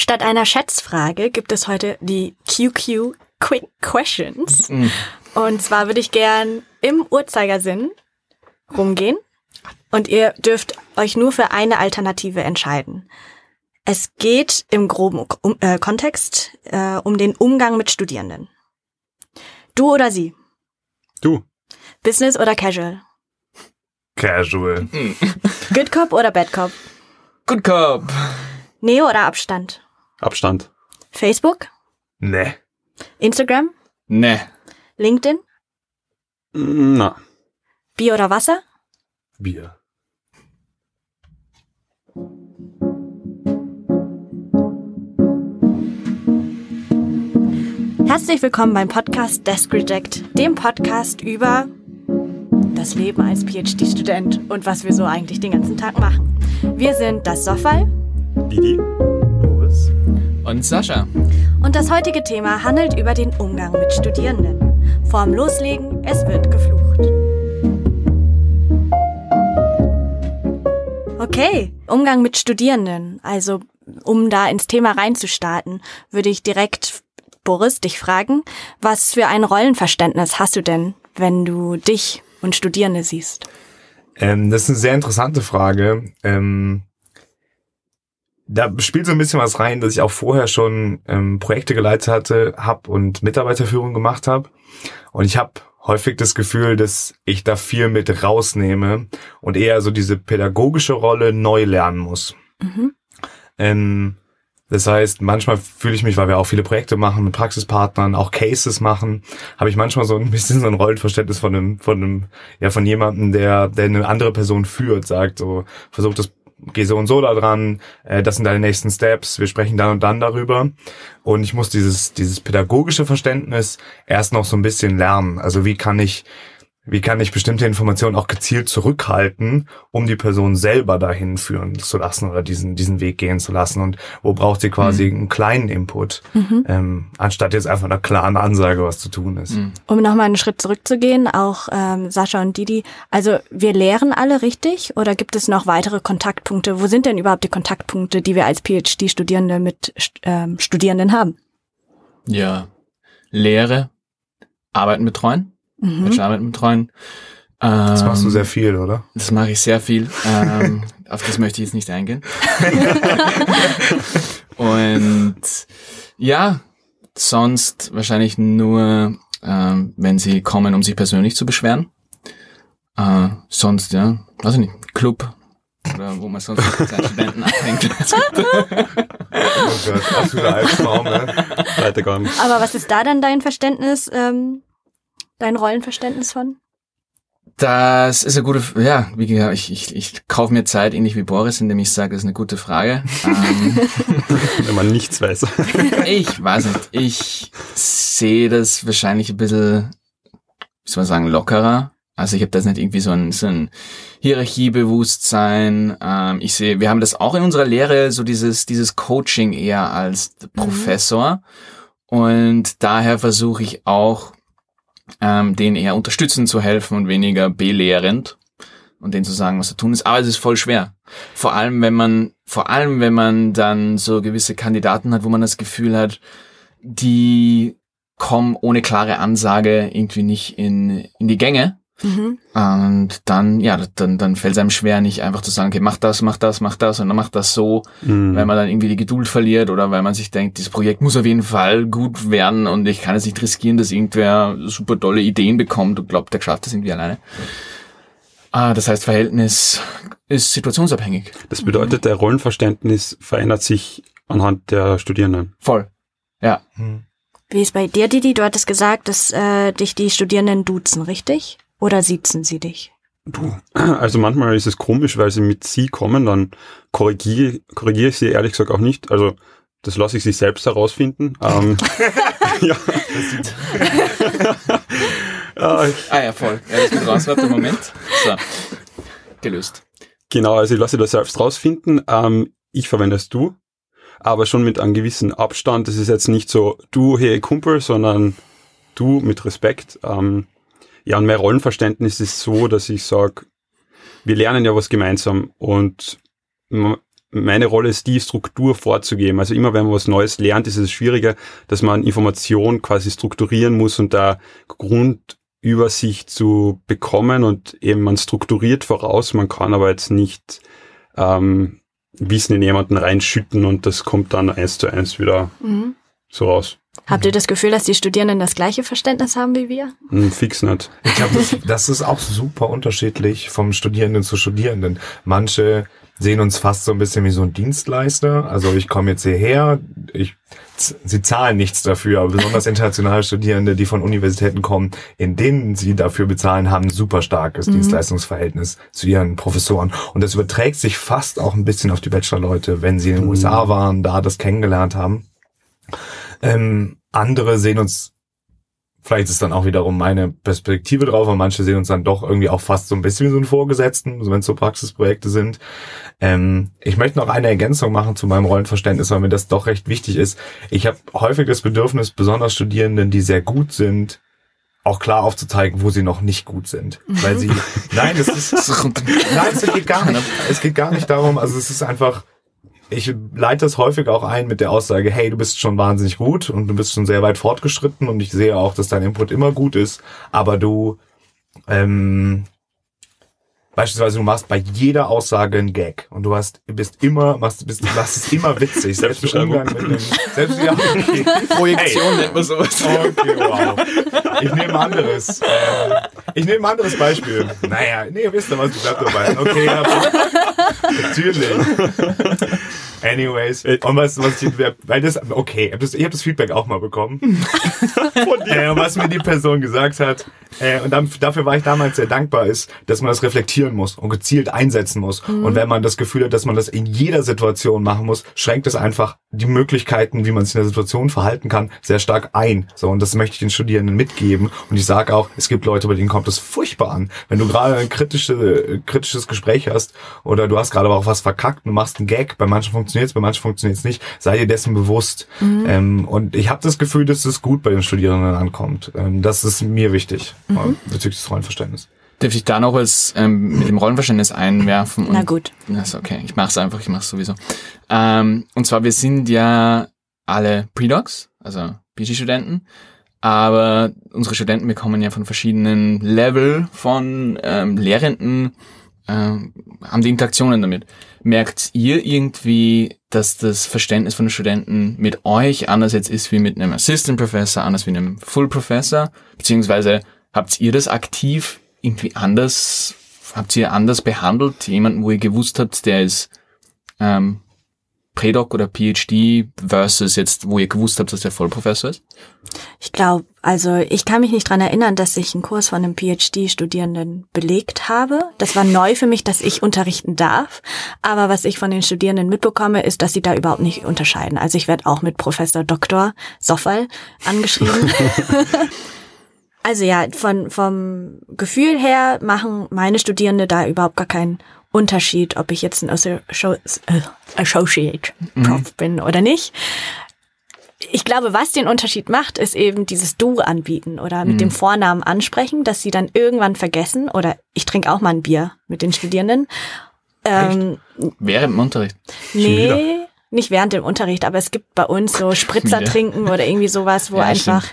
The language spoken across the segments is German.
Statt einer Schätzfrage gibt es heute die QQ Quick Questions. Mhm. Und zwar würde ich gern im Uhrzeigersinn rumgehen und ihr dürft euch nur für eine Alternative entscheiden. Es geht im groben um, äh, Kontext äh, um den Umgang mit Studierenden. Du oder sie? Du. Business oder Casual? Casual. Good Cop oder Bad Cop? Good Cop. Neo oder Abstand? Abstand. Facebook? Ne. Instagram? Ne. LinkedIn? Na. Bier oder Wasser? Bier. Herzlich willkommen beim Podcast Desk Reject, dem Podcast über das Leben als PhD-Student und was wir so eigentlich den ganzen Tag machen. Wir sind das Soffal Didi. Und Sascha. und das heutige Thema handelt über den Umgang mit Studierenden. Vorm Loslegen, es wird geflucht. Okay, Umgang mit Studierenden. Also, um da ins Thema reinzustarten, würde ich direkt Boris dich fragen, was für ein Rollenverständnis hast du denn, wenn du dich und Studierende siehst? Ähm, das ist eine sehr interessante Frage. Ähm, da spielt so ein bisschen was rein, dass ich auch vorher schon ähm, Projekte geleitet hatte, hab und Mitarbeiterführung gemacht habe. Und ich habe häufig das Gefühl, dass ich da viel mit rausnehme und eher so diese pädagogische Rolle neu lernen muss. Mhm. Ähm, das heißt, manchmal fühle ich mich, weil wir auch viele Projekte machen mit Praxispartnern, auch Cases machen, habe ich manchmal so ein bisschen so ein Rollenverständnis von einem, von einem, ja, von jemandem, der, der eine andere Person führt, sagt so, versucht das, geh so und so da dran, äh, das sind deine nächsten Steps, wir sprechen dann und dann darüber. Und ich muss dieses, dieses pädagogische Verständnis erst noch so ein bisschen lernen. Also wie kann ich, wie kann ich bestimmte Informationen auch gezielt zurückhalten, um die Person selber dahin führen zu lassen oder diesen, diesen Weg gehen zu lassen? Und wo braucht sie quasi einen kleinen Input, ähm, anstatt jetzt einfach einer klaren Ansage, was zu tun ist? Um nochmal einen Schritt zurückzugehen, auch ähm, Sascha und Didi, also wir lehren alle richtig oder gibt es noch weitere Kontaktpunkte? Wo sind denn überhaupt die Kontaktpunkte, die wir als PhD-Studierende mit ähm, Studierenden haben? Ja. Lehre. Arbeiten betreuen. Mhm. Bachelorarbeiten betreuen. Das machst du Ähm, sehr viel, oder? Das mache ich sehr viel. Ähm, auf das möchte ich jetzt nicht eingehen. Und ja, sonst wahrscheinlich nur, ähm, wenn sie kommen, um sich persönlich zu beschweren. Äh, sonst, ja, weiß ich nicht, Club oder wo man sonst mit seinen Studenten abhängt. Oh Gott, absoluter Albtraum, ne? Aber was ist da dann dein Verständnis, ähm, dein Rollenverständnis von? Das ist eine gute, ja, wie gesagt, ich, ich, ich kaufe mir Zeit, ähnlich wie Boris, indem ich sage, das ist eine gute Frage. Ähm, Wenn man nichts weiß. ich weiß nicht, ich sehe das wahrscheinlich ein bisschen, wie soll man sagen, lockerer. Also ich habe das nicht irgendwie so ein, so ein Hierarchiebewusstsein. Ähm, ich sehe, wir haben das auch in unserer Lehre, so dieses, dieses Coaching eher als Professor. Und daher versuche ich auch, ähm, denen eher unterstützend zu helfen und weniger belehrend und denen zu sagen, was zu tun ist. Aber es ist voll schwer. Vor allem, wenn man, vor allem, wenn man dann so gewisse Kandidaten hat, wo man das Gefühl hat, die kommen ohne klare Ansage irgendwie nicht in, in die Gänge. Mhm. Und dann, ja, dann, dann fällt es einem schwer, nicht einfach zu sagen, okay, mach das, mach das, mach das und dann macht das so, Mhm. weil man dann irgendwie die Geduld verliert oder weil man sich denkt, dieses Projekt muss auf jeden Fall gut werden und ich kann es nicht riskieren, dass irgendwer super tolle Ideen bekommt und glaubt, der schafft das irgendwie alleine. Ah, das heißt, Verhältnis ist situationsabhängig. Das bedeutet, der Rollenverständnis verändert sich anhand der Studierenden. Voll. Ja. Wie ist bei dir, Didi? Du hattest gesagt, dass äh, dich die Studierenden duzen, richtig? Oder siezen sie dich? Du. Also manchmal ist es komisch, weil sie mit sie kommen, dann korrigiere, korrigiere ich sie ehrlich gesagt auch nicht. Also das lasse ich sie selbst herausfinden. Ähm, ja. ich, Ah ja, voll. Ja, das geht raus. Warte, Moment. So. Gelöst. genau, also ich lasse das selbst rausfinden. Ähm, ich verwende es du, aber schon mit einem gewissen Abstand. Das ist jetzt nicht so du, hey Kumpel, sondern du mit Respekt. Ähm, ja, und mein Rollenverständnis ist so, dass ich sage, wir lernen ja was gemeinsam und meine Rolle ist die, Struktur vorzugeben. Also immer wenn man was Neues lernt, ist es schwieriger, dass man Informationen quasi strukturieren muss und da Grundübersicht zu bekommen und eben man strukturiert voraus, man kann aber jetzt nicht ähm, Wissen in jemanden reinschütten und das kommt dann eins zu eins wieder Mhm. so raus. Habt ihr das Gefühl, dass die Studierenden das gleiche Verständnis haben wie wir? Hm, fix nicht. Ich glaube, das, das ist auch super unterschiedlich vom Studierenden zu Studierenden. Manche sehen uns fast so ein bisschen wie so ein Dienstleister. Also ich komme jetzt hierher, ich, sie zahlen nichts dafür, aber besonders internationale Studierende, die von Universitäten kommen, in denen sie dafür bezahlen, haben ein super starkes Dienstleistungsverhältnis zu ihren Professoren. Und das überträgt sich fast auch ein bisschen auf die Bachelorleute, wenn sie in den USA waren, da das kennengelernt haben. Ähm, andere sehen uns Vielleicht ist dann auch wiederum meine Perspektive drauf, aber manche sehen uns dann doch irgendwie auch fast so ein bisschen wie so einen Vorgesetzten, also wenn es so Praxisprojekte sind. Ähm, ich möchte noch eine Ergänzung machen zu meinem Rollenverständnis, weil mir das doch recht wichtig ist. Ich habe häufig das Bedürfnis, besonders Studierenden, die sehr gut sind, auch klar aufzuzeigen, wo sie noch nicht gut sind. Weil sie, nein, es ist, Nein, es geht gar nicht. Es geht gar nicht darum, also es ist einfach, ich leite das häufig auch ein mit der Aussage, hey, du bist schon wahnsinnig gut und du bist schon sehr weit fortgeschritten und ich sehe auch, dass dein Input immer gut ist, aber du, ähm, Beispielsweise, du machst bei jeder Aussage einen Gag und du hast, bist immer, machst, bist, machst es immer witzig. Selbst im Umgang mit dem, selbst, ja, okay. Projektion nennt man sowas. Okay, wow. Ich nehme ein anderes. Äh, ich nehme ein anderes Beispiel. Naja, nee, ihr wisst ja, was ich bleibt dabei. Okay, ja, natürlich. Anyways, und was, was ich, weil das, okay, ich habe das, hab das Feedback auch mal bekommen. Von dir. Äh, was mir die Person gesagt hat, äh, und dann, dafür war ich damals sehr dankbar, ist, dass man das reflektieren muss und gezielt einsetzen muss. Und wenn man das Gefühl hat, dass man das in jeder Situation machen muss, schränkt es einfach die Möglichkeiten, wie man sich in der Situation verhalten kann, sehr stark ein. So, und das möchte ich den Studierenden mitgeben. Und ich sage auch, es gibt Leute, bei denen kommt es furchtbar an. Wenn du gerade ein kritische, äh, kritisches Gespräch hast oder du hast gerade aber auch was verkackt und machst einen Gag, bei manchen funktioniert es, bei manchen funktioniert es nicht, sei dir dessen bewusst. Ähm, und ich habe das Gefühl, dass es gut bei den Studierenden ankommt. Ähm, das ist mir wichtig äh, bezüglich des Rollenverständnisses. Darf ich da noch was ähm, mit dem Rollenverständnis einwerfen? Und Na gut. Das ist okay. Ich mach's einfach, ich mach's sowieso. Ähm, und zwar, wir sind ja alle Pre-Docs, also PG-Studenten, aber unsere Studenten bekommen ja von verschiedenen Level von ähm, Lehrenden, ähm, haben die Interaktionen damit. Merkt ihr irgendwie, dass das Verständnis von den Studenten mit euch anders jetzt ist wie mit einem Assistant Professor, anders wie einem Full Professor? Beziehungsweise habt ihr das aktiv irgendwie anders, habt ihr anders behandelt? Jemanden, wo ihr gewusst habt, der ist ähm, Predoc oder PhD versus jetzt, wo ihr gewusst habt, dass der Vollprofessor ist? Ich glaube, also ich kann mich nicht dran erinnern, dass ich einen Kurs von einem PhD-Studierenden belegt habe. Das war neu für mich, dass ich unterrichten darf. Aber was ich von den Studierenden mitbekomme, ist, dass sie da überhaupt nicht unterscheiden. Also ich werde auch mit Professor Dr. Soffal angeschrieben. also ja, von, vom Gefühl her machen meine Studierende da überhaupt gar keinen Unterschied, ob ich jetzt ein Associ- Associate Prof bin oder nicht ich glaube, was den Unterschied macht, ist eben dieses Du anbieten oder mit dem Vornamen ansprechen, dass sie dann irgendwann vergessen oder ich trinke auch mal ein Bier mit den Studierenden. Ähm, Während dem Unterricht. nee, nicht während dem Unterricht, aber es gibt bei uns so Spritzer trinken oder irgendwie sowas, wo Ja, einfach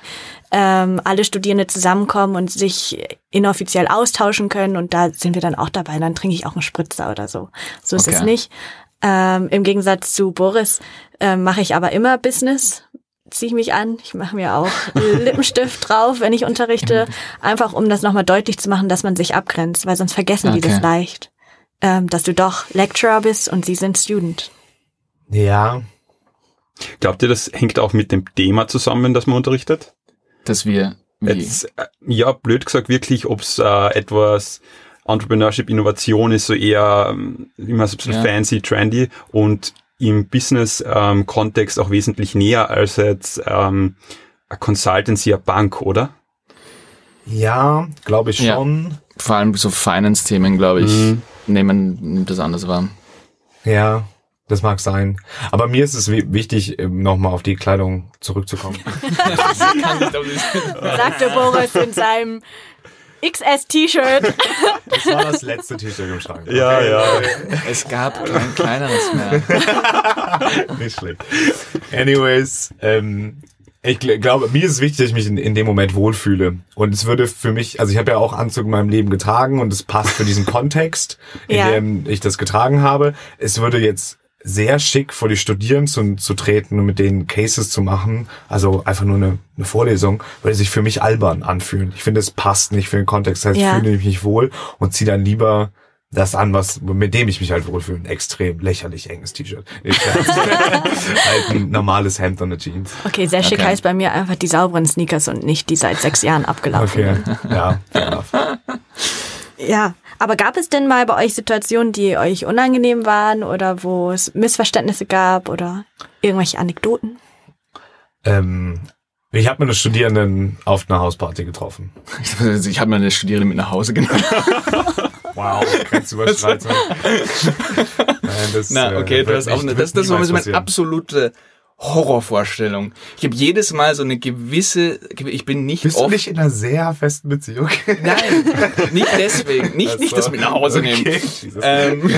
ähm, alle Studierende zusammenkommen und sich inoffiziell austauschen können und da sind wir dann auch dabei. Dann trinke ich auch einen Spritzer oder so. So ist es Okay. nicht. Ähm, Im Gegensatz zu Boris ähm, mache ich aber immer Business, ziehe ich mich an. Ich mache mir auch Lippenstift drauf, wenn ich unterrichte, einfach um das nochmal deutlich zu machen, dass man sich abgrenzt, weil sonst vergessen die Okay. das leicht, ähm, dass du doch Lecturer bist und sie sind Student. Ja, Glaubt ihr, das hängt auch mit dem Thema zusammen, das man unterrichtet? Dass wir, wie, Jetzt, äh, ja, blöd gesagt wirklich, ob es äh, etwas Entrepreneurship, Innovation ist, so eher ähm, immer so ein bisschen Ja. fancy, trendy und im Business-Kontext auch wesentlich näher als jetzt ähm, eine Consultancy, eine Bank, oder? ja, glaube ich Ja. schon. vor allem so Finance-Themen, glaube ich, Mhm. nehmen, nimmt das anders wahr. Ja, das mag sein. Aber mir ist es wi- wichtig, ähm, nochmal auf die Kleidung zurückzukommen. sagte Boris in seinem XS-T-Shirt. Das war das letzte T-Shirt im Schrank. Ja, ja. Es gab kein kleineres mehr. Nicht schlecht. Anyways, ähm, ich gl- glaube, mir ist es wichtig, dass ich mich in, in dem Moment wohlfühle. Und es würde für mich, also ich habe ja auch Anzug in meinem Leben getragen und es passt für diesen Kontext, in Ja. dem ich das getragen habe. Es würde jetzt sehr schick vor die Studierenden zu, zu treten und mit denen Cases zu machen, also einfach nur eine, eine Vorlesung, würde sich für mich albern anfühlen. Ich finde, es passt nicht für den Kontext. Das heißt, Ja. ich fühle mich nicht wohl und ziehe dann lieber das an, was mit dem ich mich halt wohlfühle. Ein extrem lächerlich enges T-Shirt. Halt ein normales Hemd und eine Jeans. Okay, sehr schick Okay. heißt bei mir einfach die sauberen Sneakers und nicht die seit sechs Jahren abgelaufen. Okay, ja, fair enough. Ja, aber gab es denn mal bei euch Situationen, die euch unangenehm waren oder wo es Missverständnisse gab oder irgendwelche Anekdoten? Ähm, ich habe meine Studierenden auf einer Hausparty getroffen. Ich habe meine Studierende mit nach Hause genommen. Wow, Grenzüberschreitung. Nein, das, Na, äh, okay, du wird hast auch nicht- eine, das, das war passieren. absolute Horrorvorstellung. Ich habe jedes Mal so eine gewisse, ich bin nicht Bist du oft, nicht in einer sehr festen Beziehung? nein, nicht deswegen, nicht, Ach nicht das mit nach Hause nehmen. Okay. Ähm,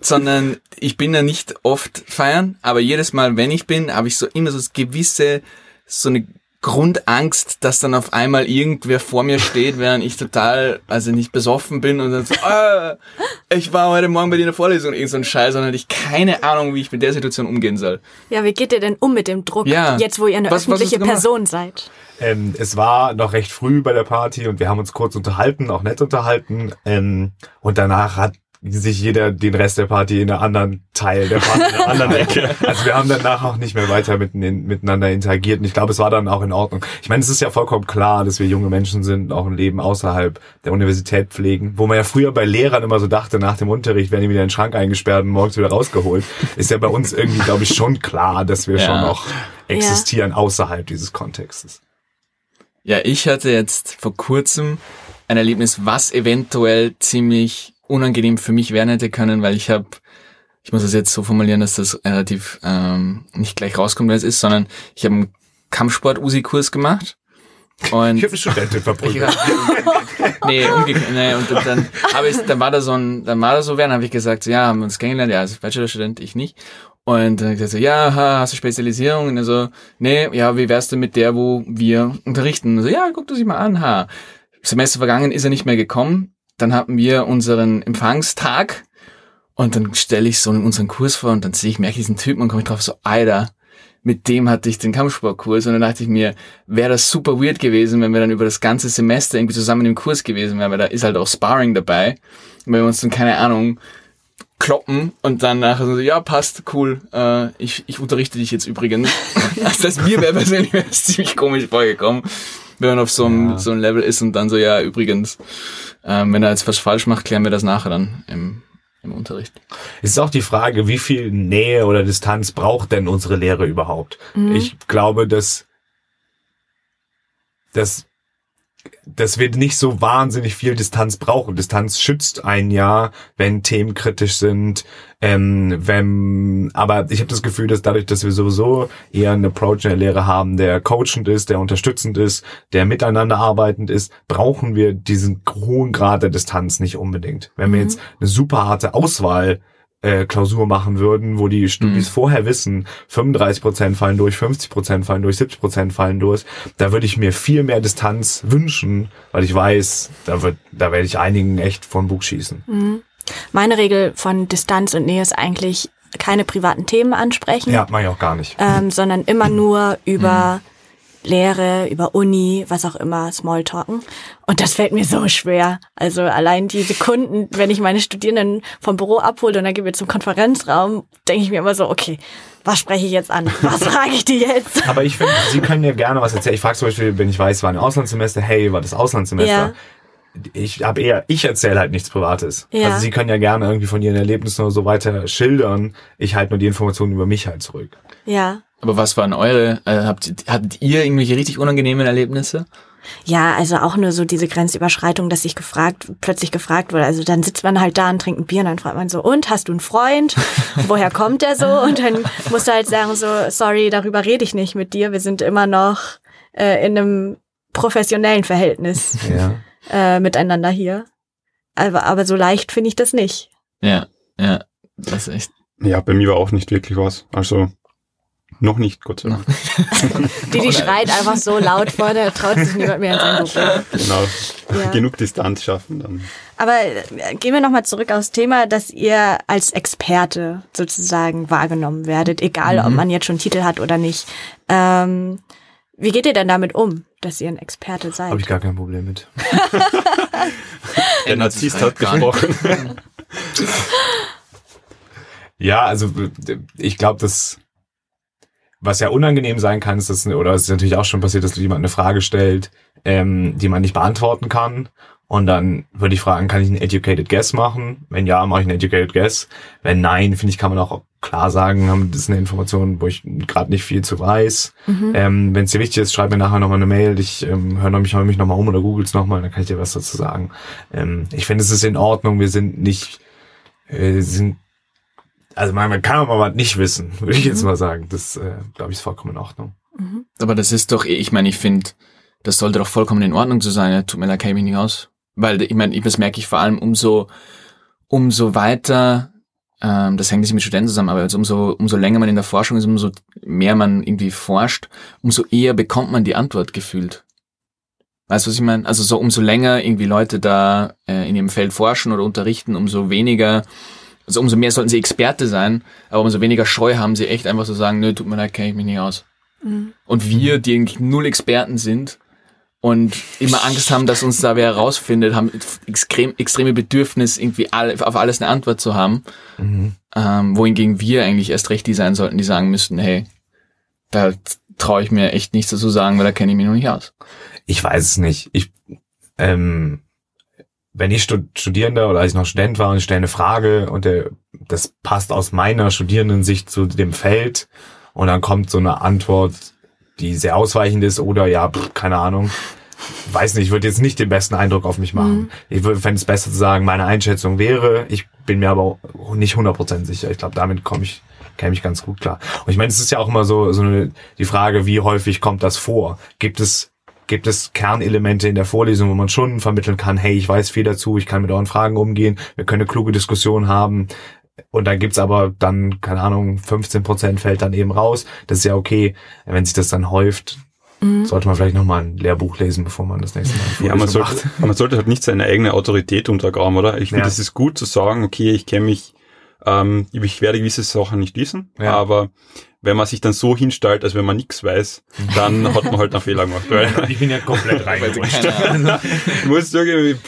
sondern ich bin ja nicht oft feiern, aber jedes Mal, wenn ich bin, habe ich so immer so das gewisse, so eine Grundangst, dass dann auf einmal irgendwer vor mir steht, während ich total, also nicht besoffen bin und dann so, ah, ich war heute Morgen bei dir in der Vorlesung, irgend so ein Scheiß, sondern ich keine Ahnung, wie ich mit der Situation umgehen soll. Ja, wie geht ihr denn um mit dem Druck, Ja. jetzt wo ihr eine Was- was öffentliche gemacht? Person seid? Ähm, es war noch recht früh bei der Party und wir haben uns kurz unterhalten, auch nett unterhalten. Ähm, und danach hat sich jeder den Rest der Party in einer anderen Teil der Party, in einer anderen Ecke. Also wir haben danach auch nicht mehr weiter mitten in, miteinander interagiert. Und ich glaube, es war dann auch in Ordnung. Ich meine, es ist ja vollkommen klar, dass wir junge Menschen sind, auch ein Leben außerhalb der Universität pflegen. Wo man ja früher bei Lehrern immer so dachte, nach dem Unterricht werden die wieder in den Schrank eingesperrt und morgens wieder rausgeholt. Ist ja bei uns irgendwie, glaube ich, schon klar, dass wir Ja. schon noch existieren außerhalb dieses Kontextes. Ja, ich hatte jetzt vor kurzem ein Erlebnis, was eventuell ziemlich unangenehm für mich werden hätte können, weil ich habe, ich muss das jetzt so formulieren, dass das relativ ähm, nicht gleich rauskommt, wer es ist, sondern ich habe einen Kampfsport-Usi-Kurs gemacht. Und Ich habe eine Studentin ich, verprügelt. nee, umgekehrt, nee, und dann habe ich, dann war da so ein, dann war da so wer, dann habe ich gesagt, so, ja, haben wir uns kennengelernt, ja, als Bachelorstudent, ich nicht. Und dann gesagt so, ja, ha, hast du Spezialisierung? Und er so, nee, ja, wie wär's denn mit der, wo wir unterrichten? Und so, ja, guck das sich mal an, ha. Semester vergangen ist er nicht mehr gekommen. Dann hatten wir unseren Empfangstag und dann stelle ich so unseren Kurs vor und dann sehe ich, merke ich diesen Typen und komme ich drauf so, Alter, mit dem hatte ich den Kampfsportkurs und dann dachte ich mir, wäre das super weird gewesen, wenn wir dann über das ganze Semester irgendwie zusammen im Kurs gewesen wären, weil da ist halt auch Sparring dabei. Und wenn wir uns dann, keine Ahnung, kloppen und dann nachher so, ja, passt, cool, äh, ich, ich unterrichte dich jetzt übrigens. also das mir wäre persönlich ziemlich komisch vorgekommen, wenn man auf so einem, Ja. so einem Level ist und dann so, ja, übrigens, ähm, wenn er jetzt was falsch macht, klären wir das nachher dann im, im Unterricht. Es ist auch die Frage, wie viel Nähe oder Distanz braucht denn unsere Lehre überhaupt? Ich glaube, dass, dass, dass wir nicht so wahnsinnig viel Distanz brauchen. Distanz schützt ein Jahr, wenn Themen kritisch sind, ähm, wenn, aber ich habe das Gefühl, dass dadurch, dass wir sowieso eher einen Approach in der Lehre haben, der coachend ist, der unterstützend ist, der miteinander arbeitend ist, brauchen wir diesen hohen Grad der Distanz nicht unbedingt. Wenn wir jetzt eine super harte Auswahl äh, Klausur machen würden, wo die Studis Mhm. vorher wissen, 35 Prozent fallen durch, 50 Prozent fallen durch, 70 Prozent fallen durch, da würde ich mir viel mehr Distanz wünschen, weil ich weiß, da wird, da werde ich einigen echt von Bug schießen. Meine Regel von Distanz und Nähe ist eigentlich keine privaten Themen ansprechen, Ja, mache ich auch gar nicht. ähm, sondern immer nur über Lehre, über Uni, was auch immer, Smalltalken. Und das fällt mir so schwer. Also allein die Sekunden, wenn ich meine Studierenden vom Büro abhole und dann gehen wir zum Konferenzraum, denke ich mir immer so, okay, was spreche ich jetzt an? Was frage ich die jetzt? Aber ich finde, Sie können ja gerne was erzählen. Ich frage zum Beispiel, wenn ich weiß, war ein Auslandssemester, hey, war das Auslandssemester? Ja. Ich habe eher, ich erzähle halt nichts Privates. Ja. Also Sie können ja gerne irgendwie von Ihren Erlebnissen oder so weiter schildern. Ich halte nur die Informationen über mich halt zurück. Ja. Aber was waren eure, äh, habt, hattet ihr irgendwelche richtig unangenehmen Erlebnisse? Ja, also auch nur so diese Grenzüberschreitung, dass ich gefragt, plötzlich gefragt wurde. Also dann sitzt man halt da und trinkt ein Bier und dann fragt man so, und hast du einen Freund? Woher kommt der so? Und dann musst du halt sagen so, sorry, darüber rede ich nicht mit dir. Wir sind immer noch äh, in einem professionellen Verhältnis. Ja. Äh, miteinander hier. Aber, aber so leicht finde ich das nicht. Ja, ja. Das ist echt. Ja, bei mir war auch nicht wirklich was. Also noch nicht, Gott sei Dank. Die, die schreit einfach so laut vor, da traut sich niemand mehr ins Buch. Genau. Ja. Genug Distanz schaffen dann. Aber äh, gehen wir nochmal zurück aufs Thema, dass ihr als Experte sozusagen wahrgenommen werdet, egal ob man jetzt schon Titel hat oder nicht. Ähm, wie geht ihr denn damit um, dass ihr ein Experte seid? Habe ich gar kein Problem mit. Der Narzisst hat gar nicht. gesprochen. Ja, also ich glaube, dass was ja unangenehm sein kann, ist das, oder es ist natürlich auch schon passiert, dass jemand eine Frage stellt, ähm, die man nicht beantworten kann. Und dann würde ich fragen, kann ich einen educated guess machen? Wenn ja, mache ich einen educated guess. Wenn nein, finde ich, kann man auch klar sagen, haben- das ist eine Information, wo ich gerade nicht viel zu weiß. Ähm, Wenn es dir wichtig ist, schreib mir nachher nochmal eine Mail. Ich ähm, höre mich, hör mich nochmal um oder googles nochmal, dann kann ich dir was dazu sagen. Ähm, ich finde, es ist in Ordnung. Wir sind nicht, äh, sind also man, man kann aber was nicht wissen, würde ich jetzt mal sagen. Das, äh, glaube ich, ist vollkommen in Ordnung. Aber das ist doch, ich meine, ich finde, das sollte doch vollkommen in Ordnung zu sein. Tut mir leid, kenne ich mich nicht aus. Weil ich meine, das merke ich vor allem umso, umso weiter, ähm, das hängt nicht mit Studenten zusammen, aber also umso, umso länger man in der Forschung ist, umso mehr man irgendwie forscht, umso eher bekommt man die Antwort gefühlt. Weißt du, was ich meine? Also so umso länger irgendwie Leute da äh, in ihrem Feld forschen oder unterrichten, umso weniger, also umso mehr sollten sie Experte sein, aber umso weniger Scheu haben sie echt einfach zu sagen, nö, tut mir leid, kenne ich mich nicht aus. Und wir, die eigentlich null Experten sind und immer Angst haben, dass uns da wer herausfindet, haben extrem, extreme Bedürfnis, irgendwie alle, auf alles eine Antwort zu haben. Ähm, wohingegen wir eigentlich erst recht die sein sollten, die sagen müssten, hey, da traue ich mir echt nichts dazu sagen, weil da kenne ich mich noch nicht aus. Ich weiß es nicht. Ich, ähm, wenn ich Stud Studierender oder als ich noch Student war und ich stelle eine Frage und der, das passt aus meiner Studierendensicht zu dem Feld und dann kommt so eine Antwort, die sehr ausweichend ist oder ja, pff, keine Ahnung. Weiß nicht, ich würde jetzt nicht den besten Eindruck auf mich machen. Ich würde fände es besser zu sagen, meine Einschätzung wäre, ich bin mir aber auch nicht 100% sicher. Ich glaube, damit komme ich käme ich ganz gut klar. Und ich meine, es ist ja auch immer so, so eine, die Frage, wie häufig kommt das vor? Gibt es gibt es Kernelemente in der Vorlesung, wo man schon vermitteln kann, hey, ich weiß viel dazu, ich kann mit euren Fragen umgehen, wir können eine kluge Diskussion haben. Und dann gibt's aber dann, keine Ahnung, 15 Prozent fällt dann eben raus. Das ist ja okay. Wenn sich das dann häuft, sollte man vielleicht nochmal ein Lehrbuch lesen, bevor man das nächste Mal Ja, man sollte, man sollte halt nicht seine eigene Autorität untergraben, oder? Ich finde, Ja. es ist gut zu sagen, okay, ich kenne mich, ähm, ich werde gewisse Sachen nicht wissen, Ja. aber wenn man sich dann so hinstellt, als wenn man nichts weiß, dann hat man halt einen Fehler gemacht. Weil Ich bin ja komplett reingerutscht. ich muss sagen,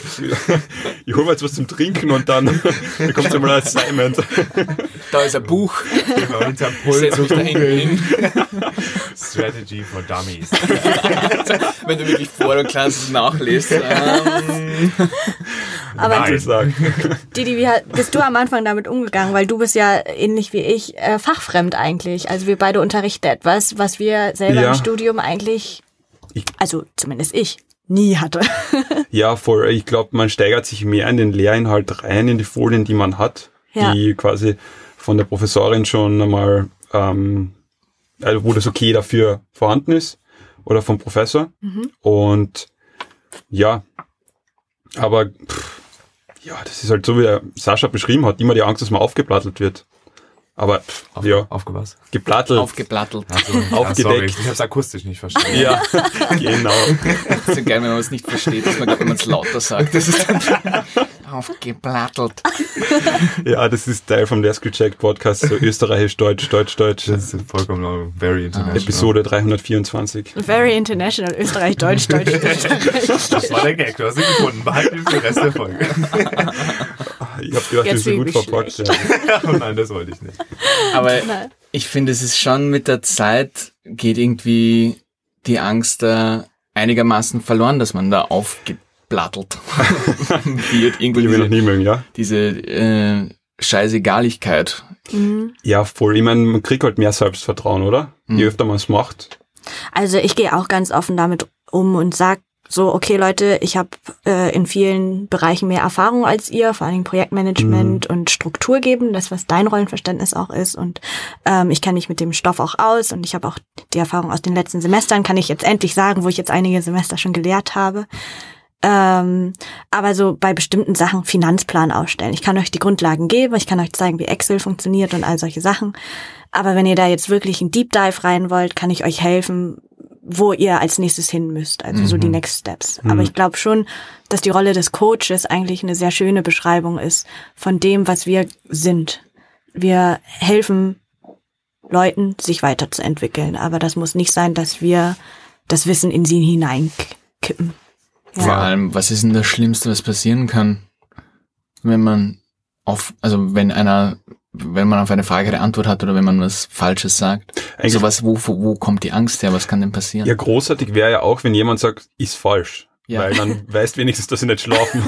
ich, hole mir jetzt was zum Trinken und dann bekommt ihr mal ein Assignment. Da ist ein Buch, Genau, setze mich da hinten hin. Strategy for Dummies. Wenn du wirklich vor der Klasse nachliest. Ähm, Aber Nein. Ich sagen. Didi, wie bist du am Anfang damit umgegangen? Weil du bist ja ähnlich wie ich äh, fachfremd eigentlich. Also wir beide unterrichten etwas, was wir selber Ja. im Studium eigentlich, Ich- also zumindest ich, nie hatte. Ja, voll. Ich glaube, man steigert sich mehr in den Lehrinhalt rein, in die Folien, die man hat, Ja. die quasi von der Professorin schon einmal, ähm, also wo das okay dafür vorhanden ist, oder vom Professor. Und ja, aber pff, ja, das ist halt so, wie der Sascha beschrieben hat, immer die Angst, dass man aufgeplattelt wird. Aber pff, Auf, ja, Aufgepasst. geplattelt. aufgeplattelt. Ja, Aufgedeckt. sorry, ich habe es akustisch nicht verstanden. ja, genau. Ist geil, wenn man es nicht versteht, dass man, wenn man es lauter sagt. Das ist dann aufgeplattelt. Ja, das ist Teil vom Let's Check Podcast, so österreichisch, deutsch, deutsch, deutsch. Das ist vollkommen very international. Episode 324. Very international, Österreich, Deutsch, Deutsch, Österreich. Das war der Gag, du hast ihn gefunden. Behalten ihn für den Rest der Folge. Ich habe gedacht, Jetzt das ist so gut verpackt. Ja. oh nein, das wollte ich nicht. Aber Nein. ich finde, es ist schon mit der Zeit geht irgendwie die Angst da einigermaßen verloren, dass man da aufgeplattelt wird. Irgendwie Will ich noch diese, nie mögen, ja? diese äh, Scheißegaligkeit. Mhm. Ja, voll. Ich meine, man kriegt halt mehr Selbstvertrauen, oder? Je öfter man es macht. Also ich gehe auch ganz offen damit um und sag so, okay Leute, ich habe äh, in vielen Bereichen mehr Erfahrung als ihr, vor allen Dingen Projektmanagement und Struktur geben, das was dein Rollenverständnis auch ist und ähm, ich kenne mich mit dem Stoff auch aus und ich habe auch die Erfahrung aus den letzten Semestern, kann ich jetzt endlich sagen, wo ich jetzt einige Semester schon gelehrt habe. Ähm, aber so bei bestimmten Sachen Finanzplan aufstellen. Ich kann euch die Grundlagen geben, ich kann euch zeigen, wie Excel funktioniert und all solche Sachen. Aber wenn ihr da jetzt wirklich ein Deep Dive rein wollt, kann ich euch helfen, wo ihr als nächstes hin müsst. Also so die Next Steps. Aber ich glaube schon, dass die Rolle des Coaches eigentlich eine sehr schöne Beschreibung ist von dem, was wir sind. Wir helfen Leuten, sich weiterzuentwickeln. Aber das muss nicht sein, dass wir das Wissen in sie hineinkippen. Vor allem, was ist denn das Schlimmste, was passieren kann, wenn man auf, also wenn einer, wenn man auf eine Frage eine Antwort hat oder wenn man was Falsches sagt? Eigentlich- Also was, wo, wo wo kommt die Angst her? Was kann denn passieren? Ja, großartig wäre ja auch, wenn jemand sagt, ist falsch. Ja. Weil dann weißt wenigstens, dass sie nicht schlafen.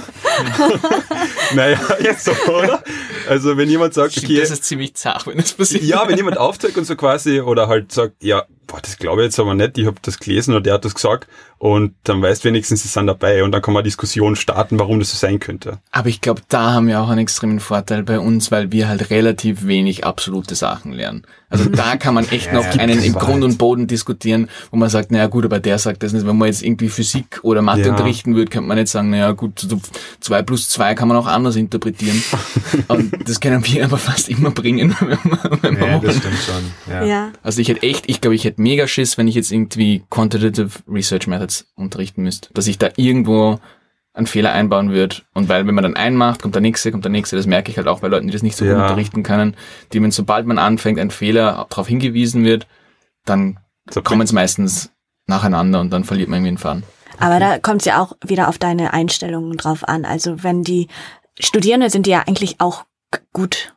naja, jetzt so, oder? Also wenn jemand sagt, Stimmt, okay, das ist ziemlich zart, wenn das passiert. ja, wenn jemand aufzeigt und so quasi oder halt sagt, ja, boah, das glaube ich jetzt aber nicht, ich habe das gelesen oder der hat das gesagt und dann weißt wenigstens, sie sind dabei und dann kann man eine Diskussion starten, warum das so sein könnte. Aber ich glaube, da haben wir auch einen extremen Vorteil bei uns, weil wir halt relativ wenig absolute Sachen lernen. Also da kann man echt Ja, noch ja, einen im Grund halt- und Boden diskutieren, wo man sagt, naja gut, aber der sagt das nicht. Wenn man jetzt irgendwie Physik oder Mathe Ja. unterrichten würde, könnte man nicht sagen, naja gut, so zwei plus zwei kann man auch anders interpretieren. und das können wir aber fast immer bringen, wenn wir, wenn wir Ja, das stimmt schon. Ja. Ja. Also ich hätte echt, ich glaube, ich hätte mega Schiss, wenn ich jetzt irgendwie Quantitative Research Methods unterrichten müsste. Dass ich da irgendwo einen Fehler einbauen würde. Und weil, wenn man dann einen macht, kommt der nächste, kommt der nächste. Das merke ich halt auch bei Leuten, die das nicht so Ja. gut unterrichten können. Die, wenn sobald man anfängt, ein Fehler darauf hingewiesen wird, dann So kommen es meistens nacheinander und dann verliert man irgendwie den Faden. Aber da kommt es ja auch wieder auf deine Einstellungen drauf an. Also wenn die Studierende sind die ja eigentlich auch gut,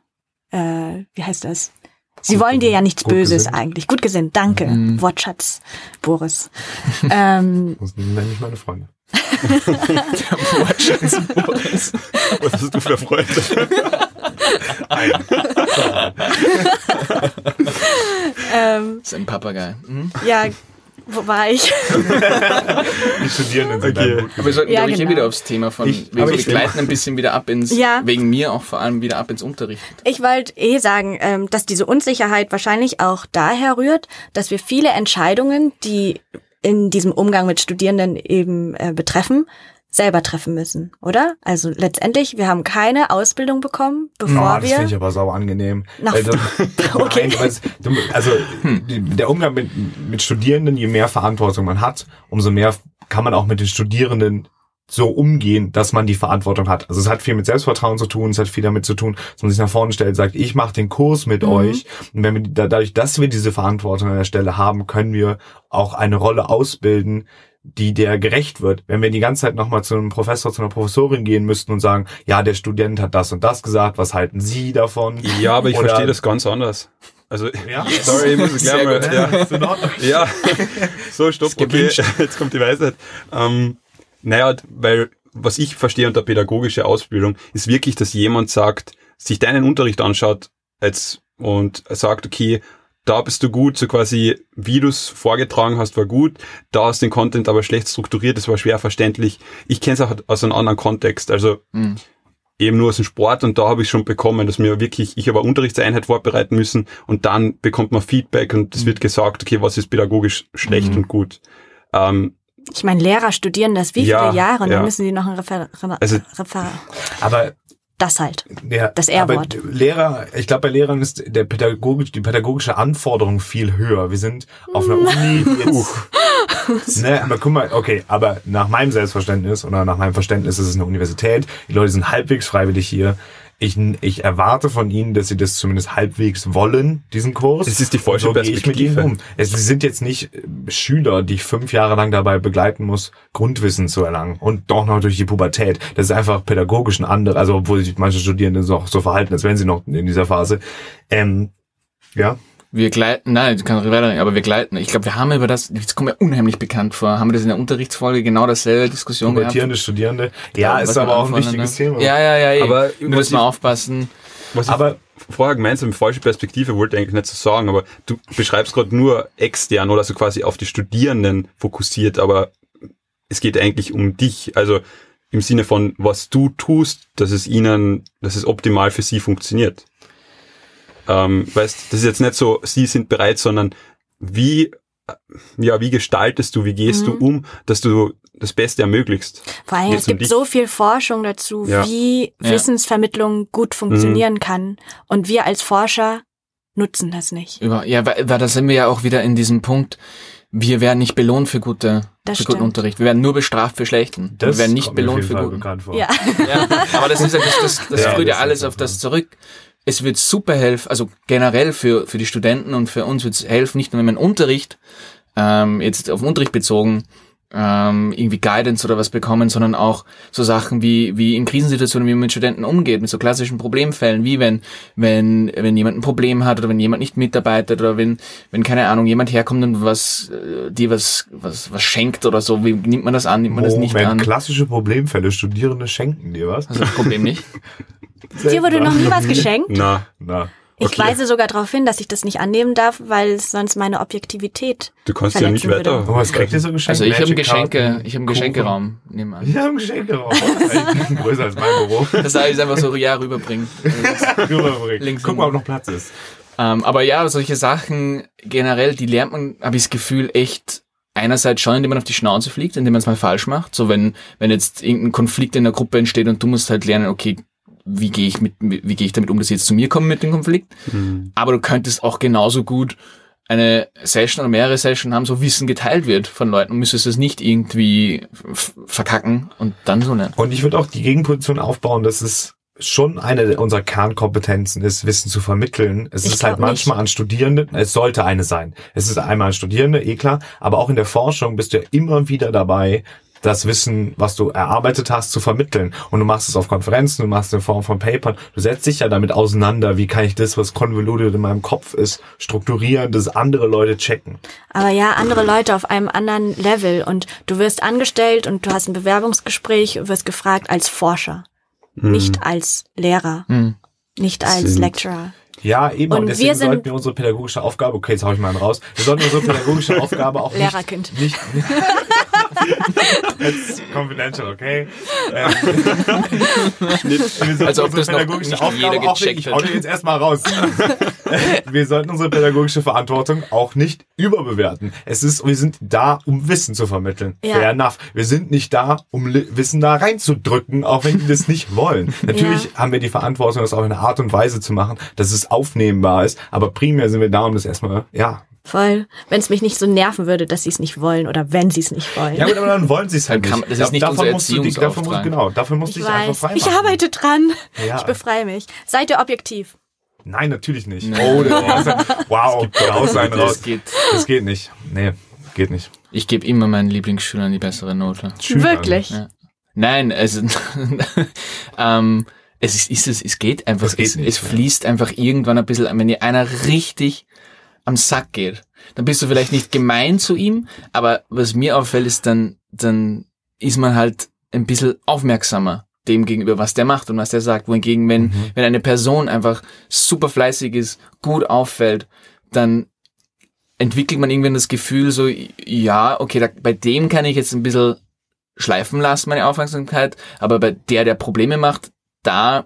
äh, wie heißt das? Sie wollen dir ja nichts gut Böses gesinnt. eigentlich. Gut gesinnt, danke. Mhm. Wortschatz, Boris. ähm, Das nenne ich meine Freunde. Wortschatz. Was hast du für Freunde? ähm, Das ist ein Papagei. Mhm. ja, wo war ich? Die Studierenden sind Okay. gut Aber wir sollten, Ja, glaube ich, eh genau. wieder aufs Thema von, Ich- wir, aber wir ich- gleiten ein bisschen wieder ab ins, Ja. wegen mir auch vor allem wieder ab ins Unterricht. Ich wollte eh sagen, ähm, dass diese Unsicherheit wahrscheinlich auch daher rührt, dass wir viele Entscheidungen, die in diesem Umgang mit Studierenden eben äh, betreffen, selber treffen müssen, oder? Also letztendlich, wir haben keine Ausbildung bekommen, bevor Oh, das finde wir. ich aber sau angenehm. Nach- du- Okay. Nein, weil es- du, also der Umgang mit, mit Studierenden, je mehr Verantwortung man hat, umso mehr kann man auch mit den Studierenden so umgehen, dass man die Verantwortung hat. Also es hat viel mit Selbstvertrauen zu tun, es hat viel damit zu tun, dass man sich nach vorne stellt, sagt, ich mache den Kurs mit Mhm. euch. Und wenn wir dadurch, dass wir diese Verantwortung an der Stelle haben, können wir auch eine Rolle ausbilden, die der gerecht wird. Wenn wir die ganze Zeit nochmal zu einem Professor, zu einer Professorin gehen müssten und sagen, ja, der Student hat das und das gesagt, was halten Sie davon? Ja, aber ich Oder- verstehe das ganz anders. Also, Ja? sorry, ich muss es gut. ja. Ja, so stopp, okay, jetzt kommt die Weisheit. Ähm, naja, weil was ich verstehe unter pädagogische Ausbildung ist wirklich, dass jemand sagt, sich deinen Unterricht anschaut als, und sagt, okay, da bist du gut, so quasi, wie du es vorgetragen hast, war gut, da ist den Content aber schlecht strukturiert, das war schwer verständlich. Ich kenne es auch aus einem anderen Kontext, also Mhm. eben nur aus dem Sport und da habe ich schon bekommen, dass mir wirklich, ich habe eine Unterrichtseinheit vorbereiten müssen und dann bekommt man Feedback und es wird gesagt, okay, was ist pädagogisch schlecht Mhm. und gut. Ähm, Ich meine, Lehrer studieren das wie viele Ja, Jahre und ja. dann müssen sie noch ein Refer Refer Also- Refer Aber das halt. Ja, Das R-Wort. Lehrer, ich glaube, bei Lehrern ist der pädagogisch, die pädagogische Anforderung viel höher. Wir sind auf einer Uni jetzt, ne, aber guck mal, okay, aber nach meinem Selbstverständnis oder nach meinem Verständnis ist es eine Universität. Die Leute sind halbwegs freiwillig hier. Ich, ich erwarte von ihnen, dass sie das zumindest halbwegs wollen, diesen Kurs. Es ist die falsche so gehe ich mit ihnen Perspektive. um. Es sie sind jetzt nicht äh, Schüler, die ich fünf Jahre lang dabei begleiten muss, Grundwissen zu erlangen und doch noch durch die Pubertät. Das ist einfach pädagogisch ein anderer, also obwohl sich manche Studierende so, so verhalten, als wären sie noch in dieser Phase. Ähm, ja, Wir gleiten, nein, ich kann weiter, aber wir gleiten. Ich glaube, wir haben über das, das kommt mir unheimlich bekannt vor, haben wir das in der Unterrichtsfolge genau dasselbe Diskussion gehabt. pubertierende Studierende. Ja, Was ist aber auch ein wichtiges ne? Thema. Ja, ja, ja, eh. Aber Nur wir ich- aufpassen. was ich Aber vorher gemeint habe, falsche Perspektive wollte ich eigentlich nicht so sagen, aber du beschreibst gerade nur extern oder so quasi auf die Studierenden fokussiert, aber es geht eigentlich um dich, also im Sinne von, was du tust, dass es ihnen, dass es optimal für sie funktioniert. Ähm, weißt, das ist jetzt nicht so, sie sind bereit, sondern wie ja, wie gestaltest du, wie gehst Mhm. du um, dass du das Beste ermöglichst? Vor allem, es gibt dich? so viel Forschung dazu, Ja. wie Ja. Wissensvermittlung gut funktionieren kann. Und wir als Forscher nutzen das nicht. Über, ja, weil, weil da sind wir ja auch wieder in diesem Punkt, wir werden nicht belohnt für gute, Das für guten. Unterricht. Wir werden nur bestraft für schlechten. wir werden nicht belohnt für guten. Ja. Ja, aber das ist ja, das, das, das Ja, führt ja das alles auf das zurück. Es wird super helfen, also generell für, für die Studenten und für uns wird es helfen, nicht nur wenn man Unterricht, ähm, jetzt auf den Unterricht bezogen, ähm, irgendwie Guidance oder was bekommen, sondern auch so Sachen wie, wie in Krisensituationen, wie man mit Studenten umgeht, mit so klassischen Problemfällen, wie wenn, wenn, wenn jemand ein Problem hat oder wenn jemand nicht mitarbeitet oder wenn, wenn keine Ahnung, jemand herkommt und was, äh, dir was, was, was schenkt oder so, wie nimmt man das an, nimmt man das nicht Moment, an? klassische Problemfälle. Studierende schenken dir was? Also das Problem nicht. Dir wurde noch nie was geschenkt? Na, Na, Ich Okay. weise sogar darauf hin, dass ich das nicht annehmen darf, weil es sonst meine Objektivität du kannst ja nicht weiter. oh, was kriegt ihr so geschenkt? Also ich habe Geschenke, ich habe einen? Geschenkeraum nebenan. Ich habe einen Geschenkeraum. Größer als mein Büro. Das soll ich einfach so ja rüberbringen. Rüberbringen. Links Guck mal, ob noch Platz ist. ähm, aber ja, solche Sachen generell, die lernt man, habe ich das Gefühl, echt einerseits schon, indem man auf die Schnauze fliegt, indem man es mal falsch macht. So wenn, wenn jetzt irgendein Konflikt in der Gruppe entsteht und du musst halt lernen, okay, wie gehe ich mit, wie gehe ich damit um, dass sie jetzt zu mir kommen mit dem Konflikt. Hm. Aber du könntest auch genauso gut eine Session oder mehrere Sessions haben, so Wissen geteilt wird von Leuten und müsstest es nicht irgendwie verkacken und dann so lernen. Und ich würde auch die Gegenposition aufbauen, dass es schon eine unserer Kernkompetenzen ist, Wissen zu vermitteln. Es Ich ist halt manchmal an Studierende, es sollte eine sein. Es ist einmal an Studierende, eh klar, aber auch in der Forschung bist du ja immer wieder dabei, das Wissen, was du erarbeitet hast, zu vermitteln. Und du machst es auf Konferenzen, du machst es in Form von Papern, du setzt dich ja damit auseinander, wie kann ich das, was convoluted in meinem Kopf ist, strukturieren, dass andere Leute checken. Aber ja, andere Leute auf einem anderen Level und du wirst angestellt und du hast ein Bewerbungsgespräch und wirst gefragt als Forscher, Hm. nicht als Lehrer, Hm. nicht als Sind- Lecturer. Ja, eben. Und, Und deswegen wir sollten wir unsere pädagogische Aufgabe, okay, jetzt hau ich mal einen raus, wir sollten unsere pädagogische Aufgabe auch nicht, Lehrerkind. nicht It's confidential, okay? Ähm, wir sollten Als ob unsere das noch pädagogische nicht Aufgabe jeder auch gecheckt ich hat. hau den jetzt erstmal raus. wir sollten unsere pädagogische Verantwortung auch nicht überbewerten. Es ist, wir sind da, um Wissen zu vermitteln. Ja. Fair enough. Wir sind nicht da, um Wissen da reinzudrücken, auch wenn die das nicht wollen. Natürlich haben wir die Verantwortung, das auf eine Art und Weise zu machen, dass es aufnehmbar ist, aber primär sind wir da, um das erstmal, ja. Voll. Wenn es mich nicht so nerven würde, dass sie es nicht wollen oder wenn sie es nicht wollen. Ja gut, aber dann wollen sie es halt kann nicht. das ist nicht davon musst du dich, davon musst, genau, dafür musst du ich dich einfach frei Ich arbeite dran. Ja. Ich befreie mich. Seid ihr objektiv? Nein, natürlich nicht. Nee. Oh, das wow, raus Das raus. geht. Das geht nicht. Nee, geht nicht. Ich gebe immer meinen Lieblingsschülern die bessere Note. Schülern. Wirklich? Ja. Nein, also ähm, es ist, ist es, es geht einfach, Es geht es, nicht, es ja. fließt einfach irgendwann ein bisschen, wenn dir einer richtig am Sack geht, dann bist du vielleicht nicht gemein zu ihm, aber was mir auffällt, ist dann, dann ist man halt ein bisschen aufmerksamer dem gegenüber, was der macht und was der sagt. Wohingegen, wenn, Mhm. wenn eine Person einfach super fleißig ist, gut auffällt, dann entwickelt man irgendwann das Gefühl so, ja, okay, da, bei dem kann ich jetzt ein bisschen schleifen lassen, meine Aufmerksamkeit, aber bei der, der Probleme macht, da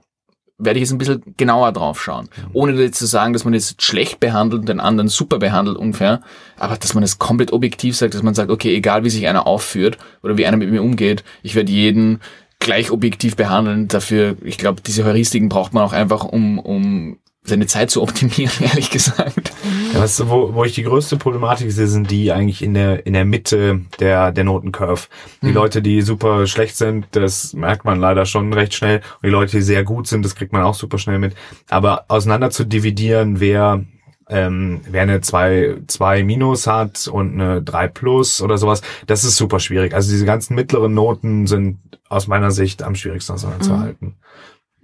werde ich jetzt ein bisschen genauer drauf schauen. Ohne jetzt zu sagen, dass man jetzt schlecht behandelt und den anderen super behandelt, unfair, aber dass man das komplett objektiv sagt, dass man sagt, okay, egal wie sich einer aufführt oder wie einer mit mir umgeht, ich werde jeden gleich objektiv behandeln. Dafür, ich glaube, diese Heuristiken braucht man auch einfach, um, um seine Zeit zu optimieren, ehrlich gesagt. Ja, was, wo, wo ich die größte Problematik sehe, sind die eigentlich in der, in der Mitte der, der Notencurve. Die Mhm. Leute, die super schlecht sind, das merkt man leider schon recht schnell. Und die Leute, die sehr gut sind, das kriegt man auch super schnell mit. Aber auseinander zu dividieren, wer, ähm, wer eine 2, 2 minus hat und eine 3 plus oder sowas, das ist super schwierig. Also diese ganzen mittleren Noten sind aus meiner Sicht am schwierigsten auseinanderzuhalten.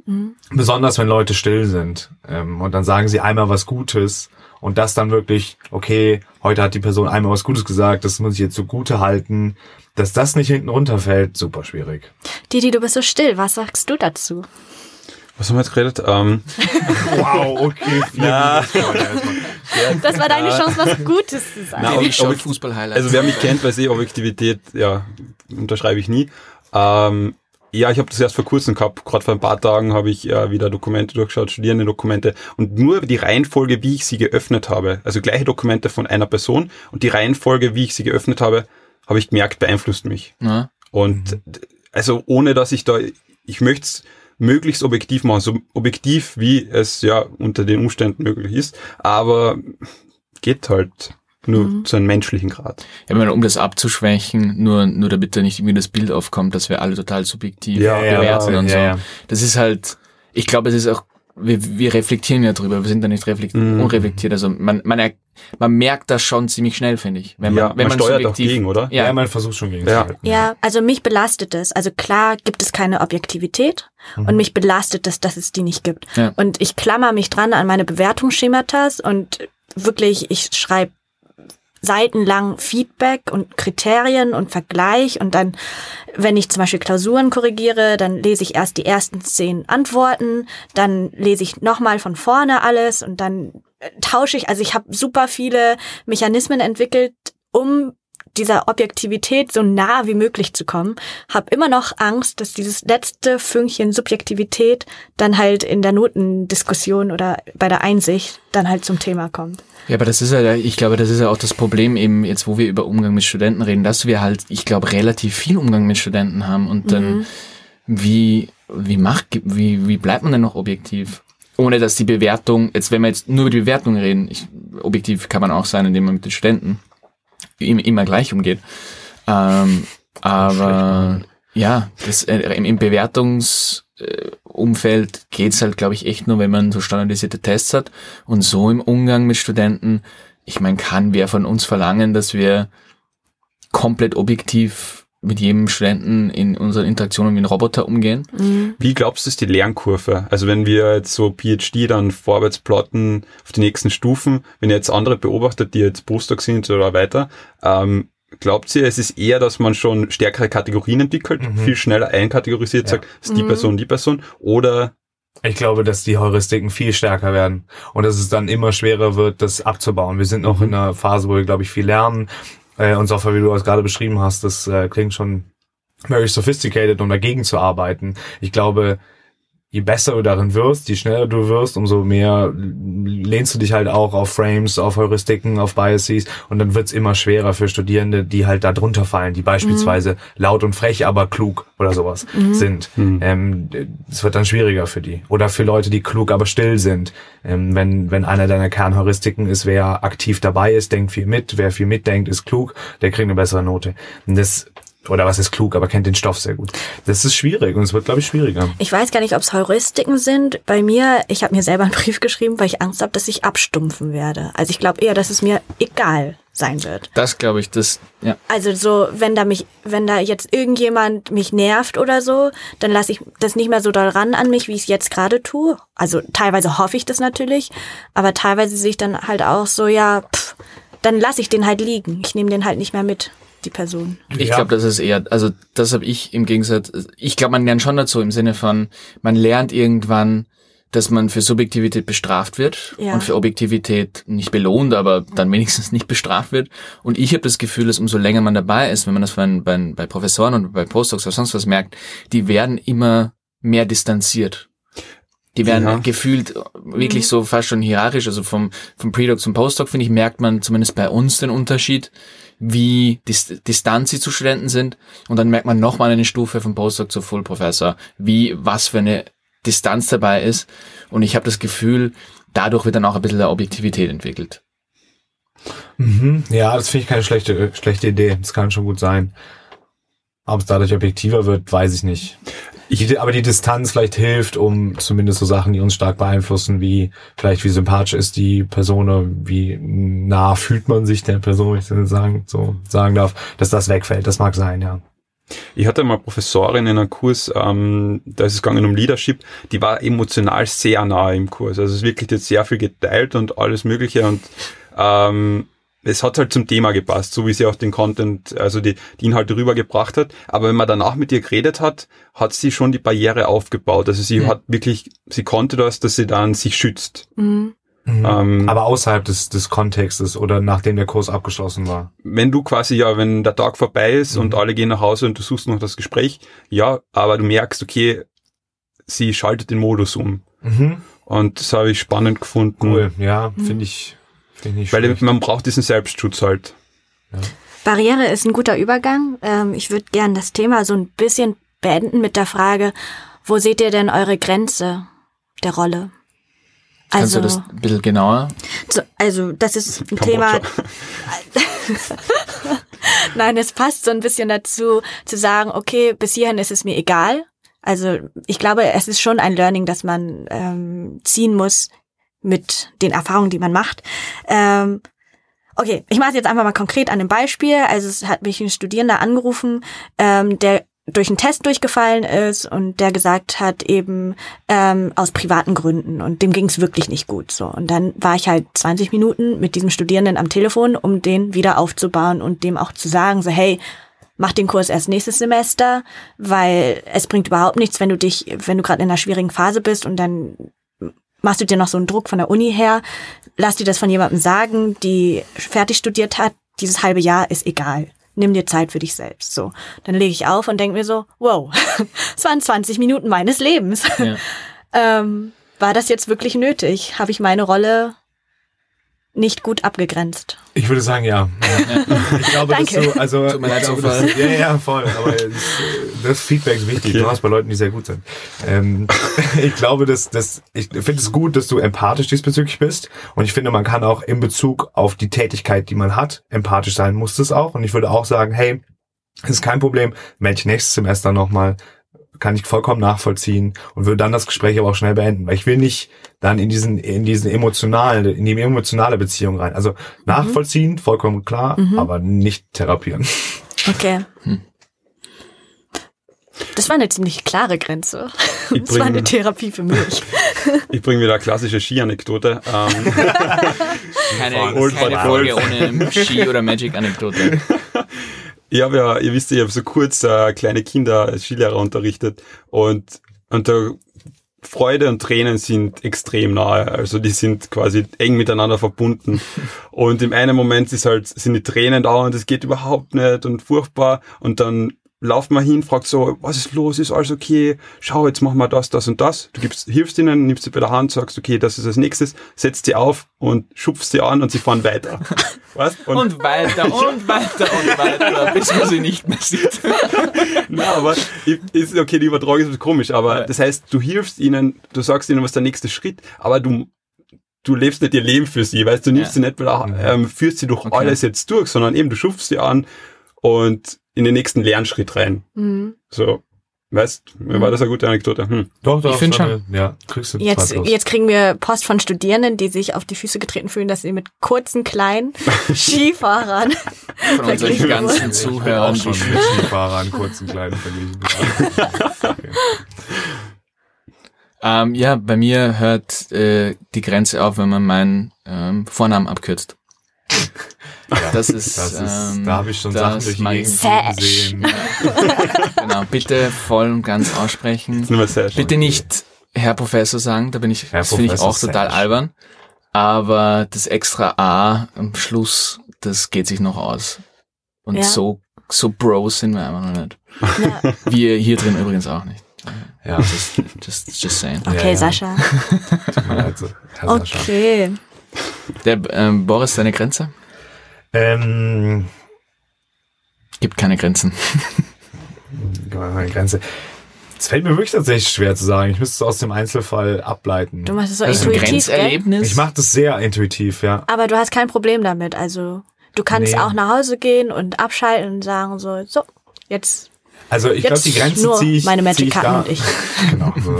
Mhm. Besonders wenn Leute still sind. Ähm, und dann sagen sie einmal was Gutes und das dann wirklich, okay, heute hat die Person einmal was Gutes gesagt, das muss ich jetzt so gute halten. Dass das nicht hinten runterfällt, super schwierig. Didi, du bist so still. Was sagst du dazu? Was haben wir jetzt geredet? Ähm, Wow, okay. Na. Das war deine Chance, was Gutes zu sagen. Na, ich ob- Fußball-Highlights. also wer mich kennt, weiß eh, Objektivität, ja, unterschreibe ich nie. Ähm, Ja, ich habe das erst vor kurzem gehabt. Gerade vor ein paar Tagen habe ich äh, wieder Dokumente durchgeschaut, Studierendendokumente und nur die Reihenfolge, wie ich sie geöffnet habe, also gleiche Dokumente von einer Person und die Reihenfolge, wie ich sie geöffnet habe, habe ich gemerkt, beeinflusst mich. Ja. Und also ohne, dass ich da, ich möchte es möglichst objektiv machen, so objektiv wie es ja unter den Umständen möglich ist, aber geht halt nur zu einem menschlichen Grad. Ja, ich meine, um das abzuschwächen, nur, nur damit da nicht irgendwie das Bild aufkommt, dass wir alle total subjektiv Ja, ja, bewerten und ja, so. ja. Das ist halt, ich glaube, es ist auch, wir, wir reflektieren ja drüber, wir sind da nicht reflekt Mhm. unreflektiert. Also man, man, er, man merkt das schon ziemlich schnell, finde ich. Wenn man, ja, wenn man, steuert auch gegen, oder? Ja, Ja, man versucht schon gegen Ja. Ja, also mich belastet es. Also klar gibt es keine Objektivität und mich belastet es, dass es die nicht gibt. Ja. Und ich klammer mich dran an meine Bewertungsschematas und wirklich, ich schreibe seitenlang Feedback und Kriterien und Vergleich. Und dann, wenn ich zum Beispiel Klausuren korrigiere, dann lese ich erst die ersten zehn Antworten, dann lese ich nochmal von vorne alles und dann äh, tausche ich, also ich habe super viele Mechanismen entwickelt, um dieser Objektivität so nah wie möglich zu kommen, habe immer noch Angst, dass dieses letzte Fünkchen Subjektivität dann halt in der Notendiskussion oder bei der Einsicht dann halt zum Thema kommt. Ja, aber das ist ja, ich glaube, das ist ja auch das Problem eben jetzt, wo wir über Umgang mit Studenten reden, dass wir halt, ich glaube, relativ viel Umgang mit Studenten haben und dann, wie, wie macht, wie, wie bleibt man denn noch objektiv? Ohne dass die Bewertung, jetzt, wenn wir jetzt nur über die Bewertung reden, ich, objektiv kann man auch sein, indem man mit den Studenten immer gleich umgeht. Ähm, aber ja, das, äh, im, Bewertungsumfeld geht's halt, glaube ich, echt nur, wenn man so standardisierte Tests hat. Und so im Umgang mit Studenten, ich meine, kann wer von uns verlangen, dass wir komplett objektiv mit jedem Studenten in unseren Interaktionen wie ein Roboter umgehen? Wie glaubst du, ist die Lernkurve? Also wenn wir jetzt so PhD dann vorwärts plotten auf die nächsten Stufen, wenn ihr jetzt andere beobachtet, die jetzt Postdoc sind oder weiter, ähm, glaubt ihr, es ist eher, dass man schon stärkere Kategorien entwickelt, viel schneller einkategorisiert, sagt, es ist die Person, die Person, oder Ich glaube, dass die Heuristiken viel stärker werden und dass es dann immer schwerer wird, das abzubauen. Wir sind noch in einer Phase, wo wir, glaube ich, viel lernen. Äh, und Software, wie du es gerade beschrieben hast, das äh, klingt schon very sophisticated, um dagegen zu arbeiten. Ich glaube, je besser du darin wirst, je schneller du wirst, umso mehr lehnst du dich halt auch auf Frames, auf Heuristiken, auf Biases und dann wird's immer schwerer für Studierende, die halt da drunter fallen, die beispielsweise laut und frech, aber klug oder sowas sind. Ähm, es wird dann schwieriger für die. Oder für Leute, die klug, aber still sind. Ähm, wenn, wenn einer deiner Kernheuristiken ist, wer aktiv dabei ist, denkt viel mit, wer viel mitdenkt, ist klug, der kriegt eine bessere Note. Und das oder was ist klug, aber kennt den Stoff sehr gut. Das ist schwierig und es wird, glaube ich, schwieriger. Ich weiß gar nicht, ob es Heuristiken sind. Bei mir, ich habe mir selber einen Brief geschrieben, weil ich Angst habe, dass ich abstumpfen werde. Also ich glaube eher, dass es mir egal sein wird. Das glaube ich, das, ja. Also so, wenn da mich, wenn da jetzt irgendjemand mich nervt oder so, dann lasse ich das nicht mehr so doll ran an mich, wie ich es jetzt gerade tue. Also teilweise hoffe ich das natürlich, aber teilweise sehe ich dann halt auch so, ja, pff, dann lasse ich den halt liegen. Ich nehme den halt nicht mehr mit, die Person. Ich Ja. glaube, das ist eher, also das habe ich im Gegensatz, ich glaube, man lernt schon dazu im Sinne von, man lernt irgendwann, dass man für Subjektivität bestraft wird Ja. und für Objektivität nicht belohnt, aber dann wenigstens nicht bestraft wird. Und ich habe das Gefühl, dass umso länger man dabei ist, wenn man das bei, bei, bei Professoren und bei Postdocs oder sonst was merkt, die werden immer mehr distanziert. Die werden Ja. gefühlt wirklich so fast schon hierarchisch, also vom, vom Predoc zum Postdoc, finde ich, merkt man zumindest bei uns den Unterschied, wie dis distant sie zu Studenten sind. Und dann merkt man nochmal eine Stufe vom Postdoc zu Full Professor, wie, was für eine Distanz dabei ist. Und ich habe das Gefühl, dadurch wird dann auch ein bisschen der Objektivität entwickelt. Mhm. Ja, das finde ich keine schlechte, schlechte Idee. Das kann schon gut sein. Ob es dadurch objektiver wird, weiß ich nicht. Ich, aber die Distanz vielleicht hilft, um zumindest so Sachen, die uns stark beeinflussen, wie vielleicht wie sympathisch ist die Person, wie nah fühlt man sich der Person, wenn ich das sagen, so sagen darf, dass das wegfällt. Das mag sein, ja. Ich hatte mal Professorin in einem Kurs, ähm, da ist es gegangen um Leadership, die war emotional sehr nahe im Kurs. Also es ist wirklich jetzt sehr viel geteilt und alles Mögliche und ähm, es hat halt zum Thema gepasst, so wie sie auch den Content, also die, die Inhalte rübergebracht hat. Aber wenn man danach mit ihr geredet hat, hat sie schon die Barriere aufgebaut. Also sie Mhm. hat wirklich, sie konnte das, dass sie dann sich schützt. Mhm. Ähm, Aber außerhalb des, des Kontextes oder nachdem der Kurs abgeschlossen war. wenn du quasi, ja, wenn der Tag vorbei ist und Mhm. alle gehen nach Hause und du suchst noch das Gespräch, ja, aber du merkst, okay, sie schaltet den Modus um. Mhm. Und das habe ich spannend gefunden. Cool, ja, finde ich, finde ich Weil schlecht. man braucht diesen Selbstschutz halt. Barriere ist ein guter Übergang. Ähm, ich würde gern das Thema so ein bisschen beenden mit der Frage, wo seht ihr denn eure Grenze der Rolle? Kannst Also, du das ein bisschen genauer? so, also das ist ein Kambodscha. Thema. Nein, es passt so ein bisschen dazu, zu sagen, okay, bis hierhin ist es mir egal. Also ich glaube, es ist schon ein Learning, das man ähm, ziehen muss mit den Erfahrungen, die man macht. Ähm, okay, ich mache es jetzt einfach mal konkret an einem Beispiel. Also es hat mich ein Studierender angerufen, ähm, der durch einen Test durchgefallen ist und der gesagt hat eben ähm, aus privaten Gründen und dem ging es wirklich nicht gut so und dann war ich halt 20 Minuten mit diesem Studierenden am Telefon, um den wieder aufzubauen und dem auch zu sagen so hey mach den Kurs erst nächstes Semester, weil es bringt überhaupt nichts, wenn du dich, wenn du gerade in einer schwierigen Phase bist und dann machst du dir noch so einen Druck von der Uni her, lass dir das von jemandem sagen, die fertig studiert hat, dieses halbe Jahr ist egal. Nimm dir Zeit für dich selbst. So, dann lege ich auf und denke mir so, wow, es waren 20 Minuten meines Lebens. Ja. ähm, war das jetzt wirklich nötig? Habe ich meine Rolle nicht gut abgegrenzt? Ich würde sagen, ja. ja. Ich glaube, Danke. dass du, also, Tut mir leid, ich glaube, Zufall. dass, ja, ja, voll. Aber das, das Feedback ist wichtig. Okay. Du hast bei Leuten, die sehr gut sind. Ähm, ich glaube, dass, dass ich finde es gut, dass du empathisch diesbezüglich bist. Und ich finde, man kann auch in Bezug auf die Tätigkeit, die man hat, empathisch sein muss es auch. Und ich würde auch sagen, hey, ist kein Problem, melde ich nächstes Semester nochmal, kann ich vollkommen nachvollziehen und würde dann das Gespräch aber auch schnell beenden, weil ich will nicht dann in diesen, in diesen emotionalen, in die emotionale Beziehung rein. Also nachvollziehen, vollkommen klar, aber nicht therapieren. Okay. Hm. Das war eine ziemlich klare Grenze. Ich Das war eine Therapie für mich. Ich bringe wieder eine klassische Ski-Anekdote. Ähm, Keine, keine Folge ohne Ski- oder Magic-Anekdote. ich habe ja, ihr wisst ich habe so kurz äh, kleine Kinder als Skilehrer unterrichtet und, und da Freude und Tränen sind extrem nahe. Also die sind quasi eng miteinander verbunden. Und im einen Moment ist halt, sind die Tränen da und es geht überhaupt nicht und furchtbar. Und dann lauft man hin, fragt so, was ist los, ist alles okay? Schau, jetzt machen wir das, das und das. Du gibst, hilfst ihnen, nimmst sie bei der Hand, sagst, okay, das ist als nächstes, setzt sie auf und schupfst sie an und sie fahren weiter. Weißt? Und weiter und weiter und weiter, bis man sie nicht mehr sieht. Na, aber ist okay, die Übertragung ist ein bisschen komisch, aber Ja. das heißt, du hilfst ihnen, du sagst ihnen, was der nächste Schritt, aber du du lebst nicht ihr Leben für sie, weißt du, nimmst Ja. sie nicht, weil, ähm, führst sie durch Okay. alles jetzt durch, sondern eben du schupfst sie an und in den nächsten Lernschritt rein. Mhm. So, weißt, war das eine gute Anekdote? Hm. Doch, Ich find schon. Ja, kriegst du Jetzt, jetzt kriegen wir Post von Studierenden, die sich auf die Füße getreten fühlen, dass sie mit kurzen, kleinen Skifahrern Von unseren Verglichen ganzen wurden. Ich bin auch Zuhörern. schon die- mit Skifahrern kurzen kleinen verglichen. Okay. Ähm, ja, bei mir hört äh, die Grenze auf, wenn man meinen ähm, Vornamen abkürzt. Das ist, Das ist, ähm, da habe ich schon Sachen durch die Gegend gesehen. Genau, bitte voll und ganz aussprechen. Bitte nicht Herr Professor sagen, da bin ich, Herr das finde ich auch total Sash. albern. Aber das extra A am Schluss, das geht sich noch aus. Und Ja. so, so Bros sind wir einfach noch nicht. Ja. Wir hier drin übrigens auch nicht. Ja, Just, just, just saying. Okay, ja. Sascha. tut mir leid, so. Herr Sascha. Der ähm, Boris, deine Grenze? Ähm, Gibt keine Grenzen. meine Grenze. Es fällt mir wirklich tatsächlich schwer zu sagen. Ich müsste es aus dem Einzelfall ableiten. Du machst es so intuitiv, gell? Grenzerlebnis. Ich mache das sehr intuitiv, ja. Aber du hast kein Problem damit. Also du kannst Nee. auch nach Hause gehen und abschalten und sagen so, so, jetzt, Also ich glaube, die Grenze nur ziehe ich. meine zieh Magic ich Karten da, und ich. Genau, so,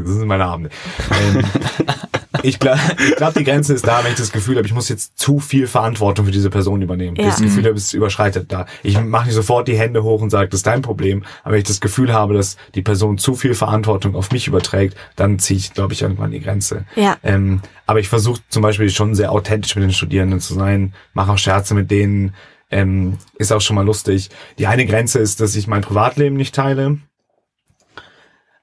das sind meine Abende. Ähm, ich glaube, glaub, die Grenze ist da, wenn ich das Gefühl habe, ich muss jetzt zu viel Verantwortung für diese Person übernehmen. Ja. Das Gefühl habe, es überschreitet da. Ich mache nicht sofort die Hände hoch und sage, das ist dein Problem. Aber wenn ich das Gefühl habe, dass die Person zu viel Verantwortung auf mich überträgt, dann ziehe ich, glaube ich, irgendwann die Grenze. Ja. Ähm, aber ich versuche zum Beispiel schon sehr authentisch mit den Studierenden zu sein, mache auch Scherze mit denen, ähm, ist auch schon mal lustig. Die eine Grenze ist, dass ich mein Privatleben nicht teile.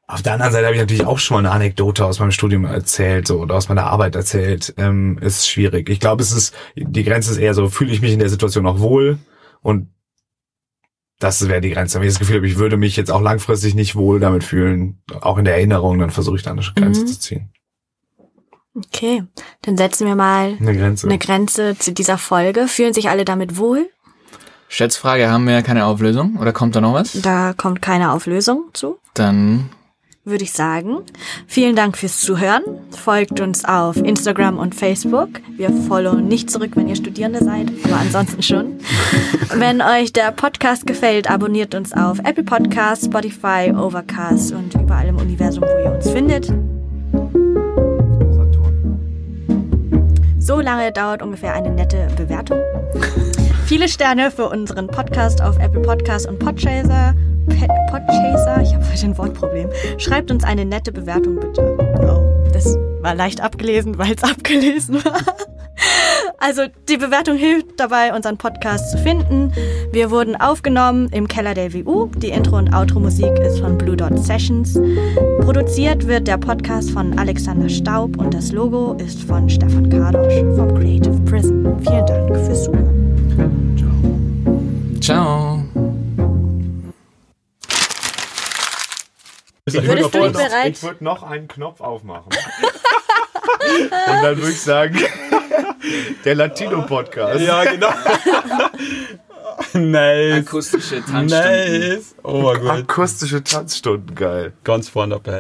Auf der anderen Seite habe ich natürlich auch schon mal eine Anekdote aus meinem Studium erzählt so, oder aus meiner Arbeit erzählt. Ähm, ist schwierig. Ich glaube, es ist, die Grenze ist eher so, fühle ich mich in der Situation auch wohl und das wäre die Grenze. Wenn ich das Gefühl habe, ich würde mich jetzt auch langfristig nicht wohl damit fühlen, auch in der Erinnerung, dann versuche ich da eine Grenze Mhm. zu ziehen. Okay, dann setzen wir mal Eine Grenze. eine Grenze zu dieser Folge. Fühlen sich alle damit wohl? Schätzfrage, haben wir keine Auflösung? Oder kommt da noch was? Da kommt keine Auflösung zu. Dann würde ich sagen. Vielen Dank fürs Zuhören. Folgt uns auf Instagram und Facebook. Wir followen nicht zurück, wenn ihr Studierende seid, aber ansonsten schon. wenn euch der Podcast gefällt, abonniert uns auf Apple Podcasts, Spotify, Overcast und überall im Universum, wo ihr uns findet. So lange dauert ungefähr eine nette Bewertung. Viele Sterne für unseren Podcast auf Apple Podcasts und Podchaser. Podchaser, ich habe heute ein Wortproblem. Schreibt uns eine nette Bewertung bitte. Oh, das war leicht abgelesen, weil es abgelesen war. Also die Bewertung hilft dabei, unseren Podcast zu finden. Wir wurden aufgenommen im Keller der WU. Die Intro- und Outro-Musik ist von Blue Dot Sessions. Produziert wird der Podcast von Alexander Staub und das Logo ist von Stefan Kardosch vom Creative Prison. Vielen Dank fürs Zuhören. ciao. Ich würde noch, bereit- Ich würde noch einen Knopf aufmachen. Und dann würde ich sagen, der Latino-Podcast. Ja, genau. nice. Akustische Tanzstunden. Nice. Oh mein Gott. Akustische Tanzstunden, geil. Ganz vorne dabei.